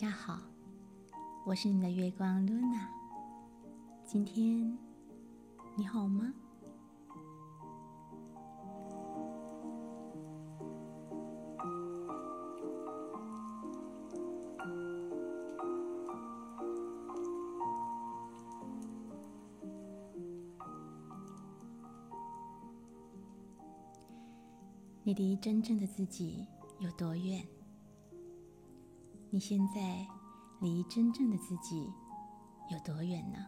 大家好，我是你的月光 Luna。今天你好吗？你离真正的自己有多远？你现在离真正的自己有多远呢？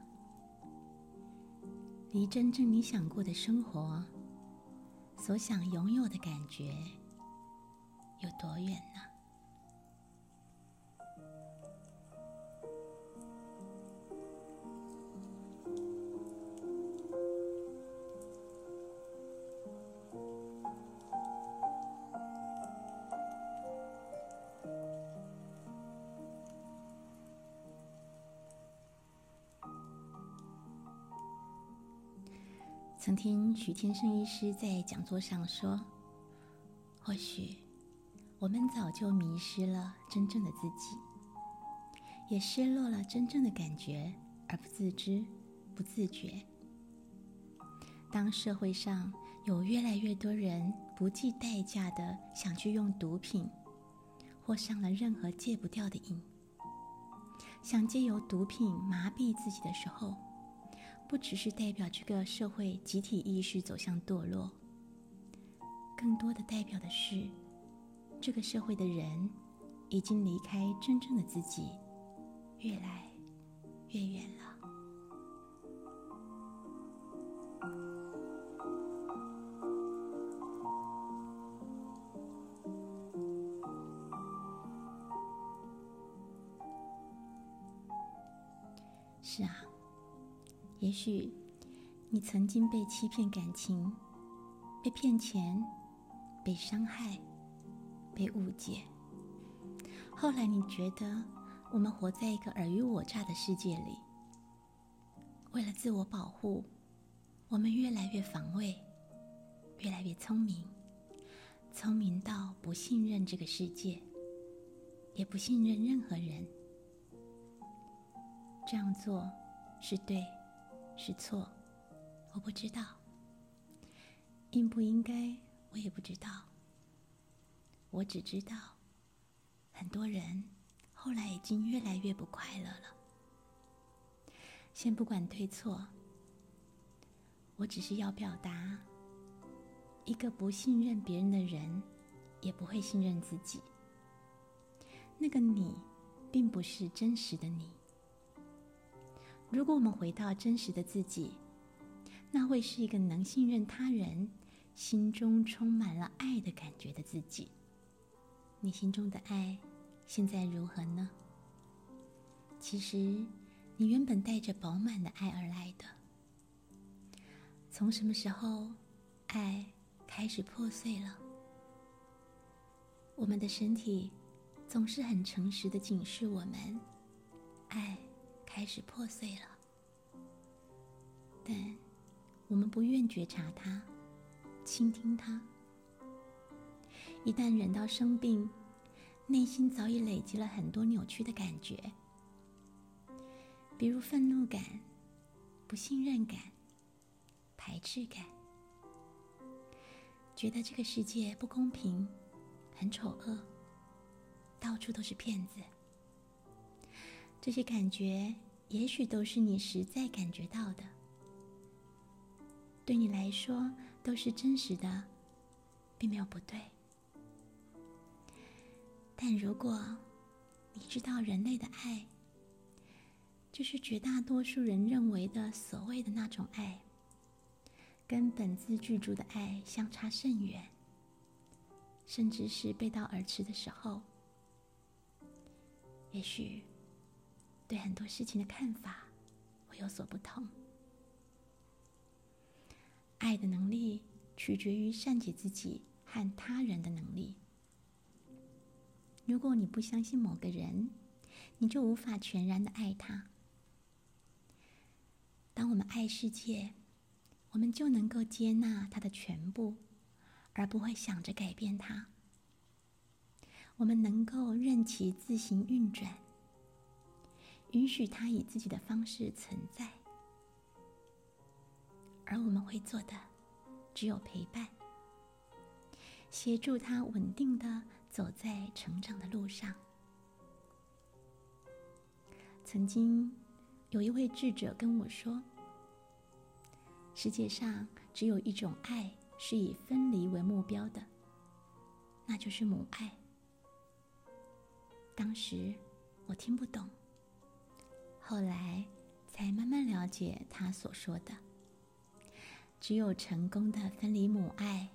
离真正你想过的生活、所想拥有的感觉有多远呢？曾听许天胜医师在讲座上说：“或许我们早就迷失了真正的自己，也失落了真正的感觉，而不自知、不自觉。当社会上有越来越多人不计代价的想去用毒品，或上了任何戒不掉的瘾，想借由毒品麻痹自己的时候，不只是代表这个社会集体意识走向堕落，更多的代表的是，这个社会的人已经离开真正的自己，越来越远了。也许你曾经被欺骗感情，被骗钱，被伤害，被误解。后来你觉得我们活在一个尔虞我诈的世界里，为了自我保护，我们越来越防卫，越来越聪明，聪明到不信任这个世界，也不信任任何人。这样做是对。是错，我不知道。应不应该，我也不知道。我只知道，很多人后来已经越来越不快乐了。先不管对错，我只是要表达：一个不信任别人的人，也不会信任自己。那个你，并不是真实的你。如果我们回到真实的自己，那会是一个能信任他人、心中充满了爱的感觉的自己。你心中的爱现在如何呢？其实，你原本带着饱满的爱而来的。从什么时候，爱开始破碎了？我们的身体总是很诚实的警示我们：爱。开始破碎了，但我们不愿觉察它，倾听它。一旦忍到生病，内心早已累积了很多扭曲的感觉，比如愤怒感、不信任感、排斥感，觉得这个世界不公平、很丑恶，到处都是骗子。这些感觉也许都是你实在感觉到的，对你来说都是真实的，并没有不对。但如果你知道人类的爱，就是绝大多数人认为的所谓的那种爱，跟本自具足的爱相差甚远，甚至是背道而驰的时候，也许。对很多事情的看法会有所不同。爱的能力取决于善解自己和他人的能力。如果你不相信某个人，你就无法全然的爱他。当我们爱世界，我们就能够接纳他的全部，而不会想着改变他。我们能够任其自行运转。允许他以自己的方式存在，而我们会做的只有陪伴，协助他稳定的走在成长的路上。曾经有一位智者跟我说：“世界上只有一种爱是以分离为目标的，那就是母爱。”当时我听不懂，后来才慢慢了解他所说的。只有成功的分离母爱，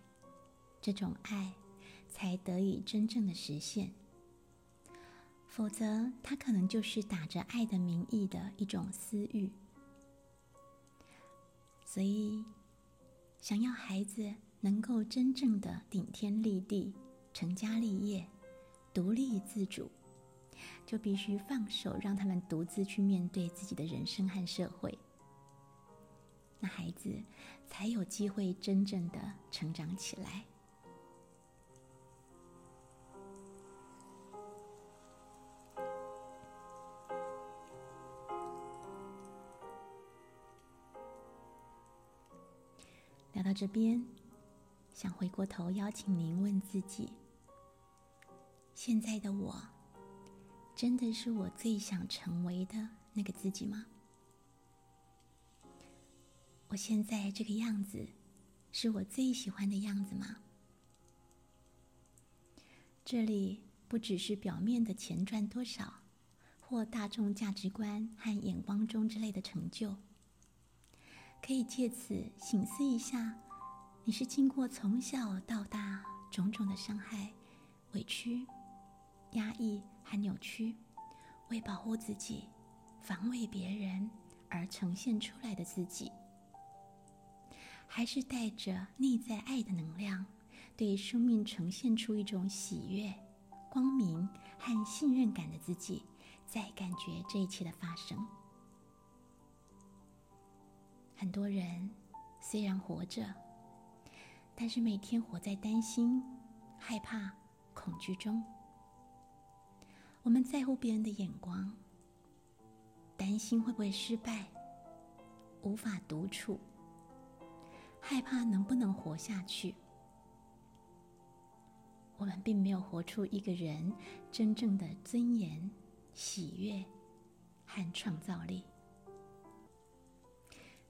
这种爱才得以真正的实现。否则，他可能就是打着爱的名义的一种私欲。所以，想要孩子能够真正的顶天立地、成家立业、独立自主，就必须放手，让他们独自去面对自己的人生和社会。那孩子才有机会真正的成长起来。聊到这边，想回过头邀请您问自己：现在的我，真的是我最想成为的那个自己吗？我现在这个样子，是我最喜欢的样子吗？这里不只是表面的钱赚多少，或大众价值观和眼光中之类的成就。可以借此醒思一下，你是经过从小到大种种的伤害、委屈、压抑和扭曲，为保护自己、防卫别人而呈现出来的自己，还是带着内在爱的能量，对生命呈现出一种喜悦、光明和信任感的自己，在感觉这一切的发生？很多人虽然活着，但是每天活在担心、害怕、恐惧中。我们在乎别人的眼光，担心会不会失败，无法独处，害怕能不能活下去。我们并没有活出一个人真正的尊严、喜悦和创造力。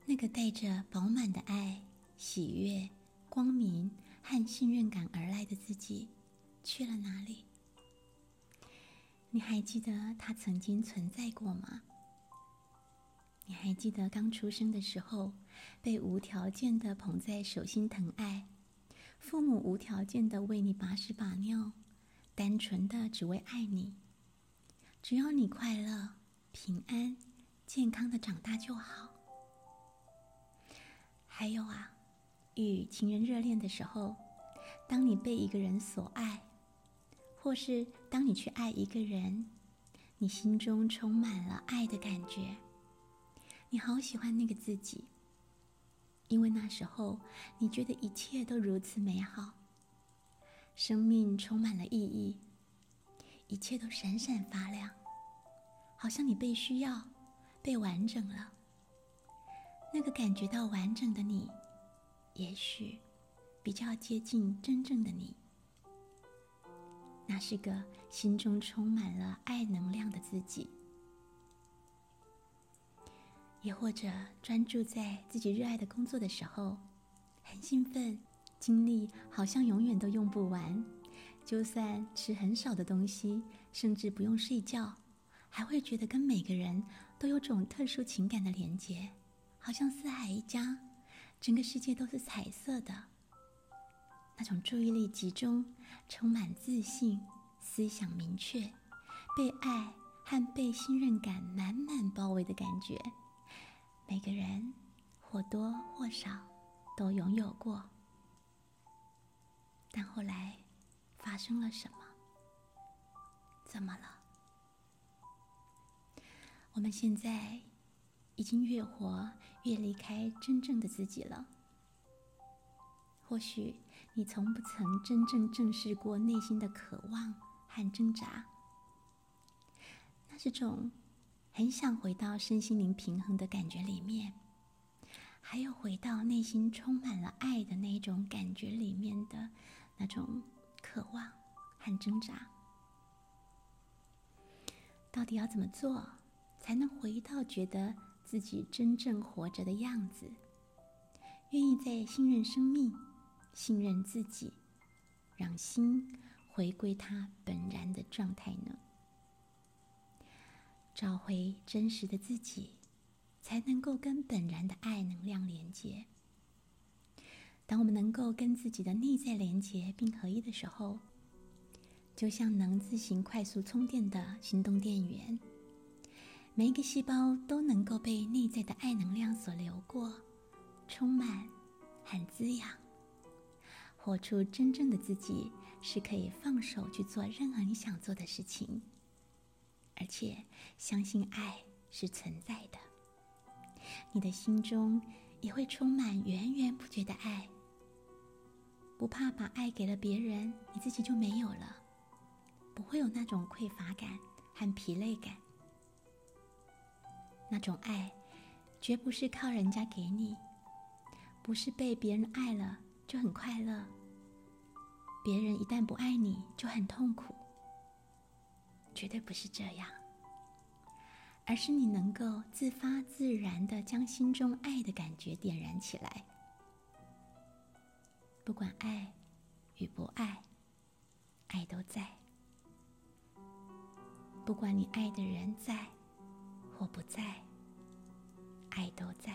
那个带着饱满的爱、喜悦、光明和信任感而来的自己，去了哪里？你还记得他曾经存在过吗？你还记得刚出生的时候，被无条件的捧在手心疼爱，父母无条件的为你把屎把尿，单纯的只为爱你，只要你快乐、平安、健康的长大就好。还有啊，与情人热恋的时候，当你被一个人所爱，或是当你去爱一个人，你心中充满了爱的感觉，你好喜欢那个自己，因为那时候你觉得一切都如此美好，生命充满了意义，一切都闪闪发亮，好像你被需要，被完整了。那个感觉到完整的你，也许比较接近真正的你。那是个心中充满了爱能量的自己，也或者专注在自己热爱的工作的时候，很兴奋，精力好像永远都用不完。就算吃很少的东西，甚至不用睡觉，还会觉得跟每个人都有种特殊情感的连结。好像四海一家，整个世界都是彩色的。那种注意力集中、充满自信、思想明确、被爱和被信任感满满包围的感觉，每个人或多或少都拥有过。但后来发生了什么？怎么了？我们现在已经越活。越离开真正的自己了。或许你从不曾真正正视过内心的渴望和挣扎，那是种很想回到身心灵平衡的感觉里面，还有回到内心充满了爱的那种感觉里面的那种渴望和挣扎。到底要怎么做，才能回到觉得自己真正活着的样子？愿意在信任生命、信任自己，让心回归它本然的状态呢？找回真实的自己，才能够跟本然的爱能量连接。当我们能够跟自己的内在连接并合一的时候，就像能自行快速充电的行动电源，每一个细胞都能够被内在的爱能量所流过，充满和滋养。活出真正的自己，是可以放手去做任何你想做的事情，而且相信爱是存在的。你的心中也会充满源源不绝的爱，不怕把爱给了别人，你自己就没有了。不会有那种匮乏感和疲累感。那种爱，绝不是靠人家给你，不是被别人爱了就很快乐。别人一旦不爱你就很痛苦，绝对不是这样。而是你能够自发自然的将心中爱的感觉点燃起来，不管爱与不爱，爱都在。不管你爱的人在或不在，爱都在。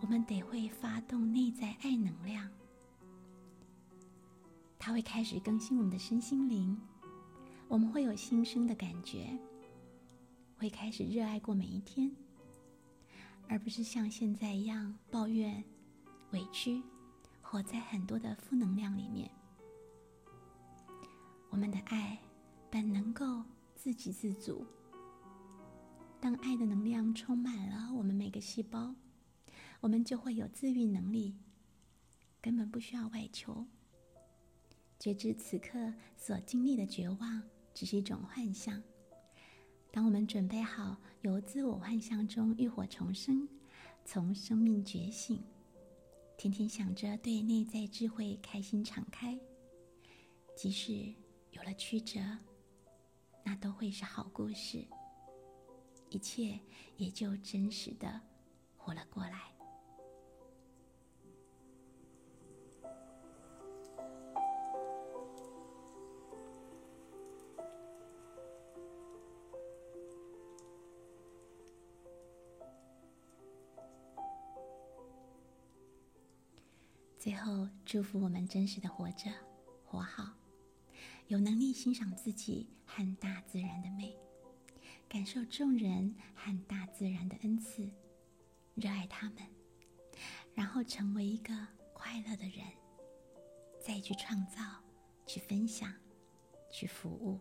我们得会发动内在爱能量，它会开始更新我们的身心灵。我们会有新生的感觉，会开始热爱过每一天，而不是像现在一样抱怨、委屈，活在很多的负能量里面。我们的爱。本能够自给自足。当爱的能量充满了我们每个细胞，我们就会有自愈能力，根本不需要外求。觉知此刻所经历的绝望只是一种幻象。当我们准备好由自我幻象中浴火重生，从生命觉醒，天天想着对内在智慧开心敞开，即使有了曲折。那都会是好故事，一切也就真实的活了过来。最后，祝福我们真实的活着，活好。有能力欣赏自己和大自然的美，感受众人和大自然的恩赐，热爱他们，然后成为一个快乐的人，再去创造、去分享、去服务。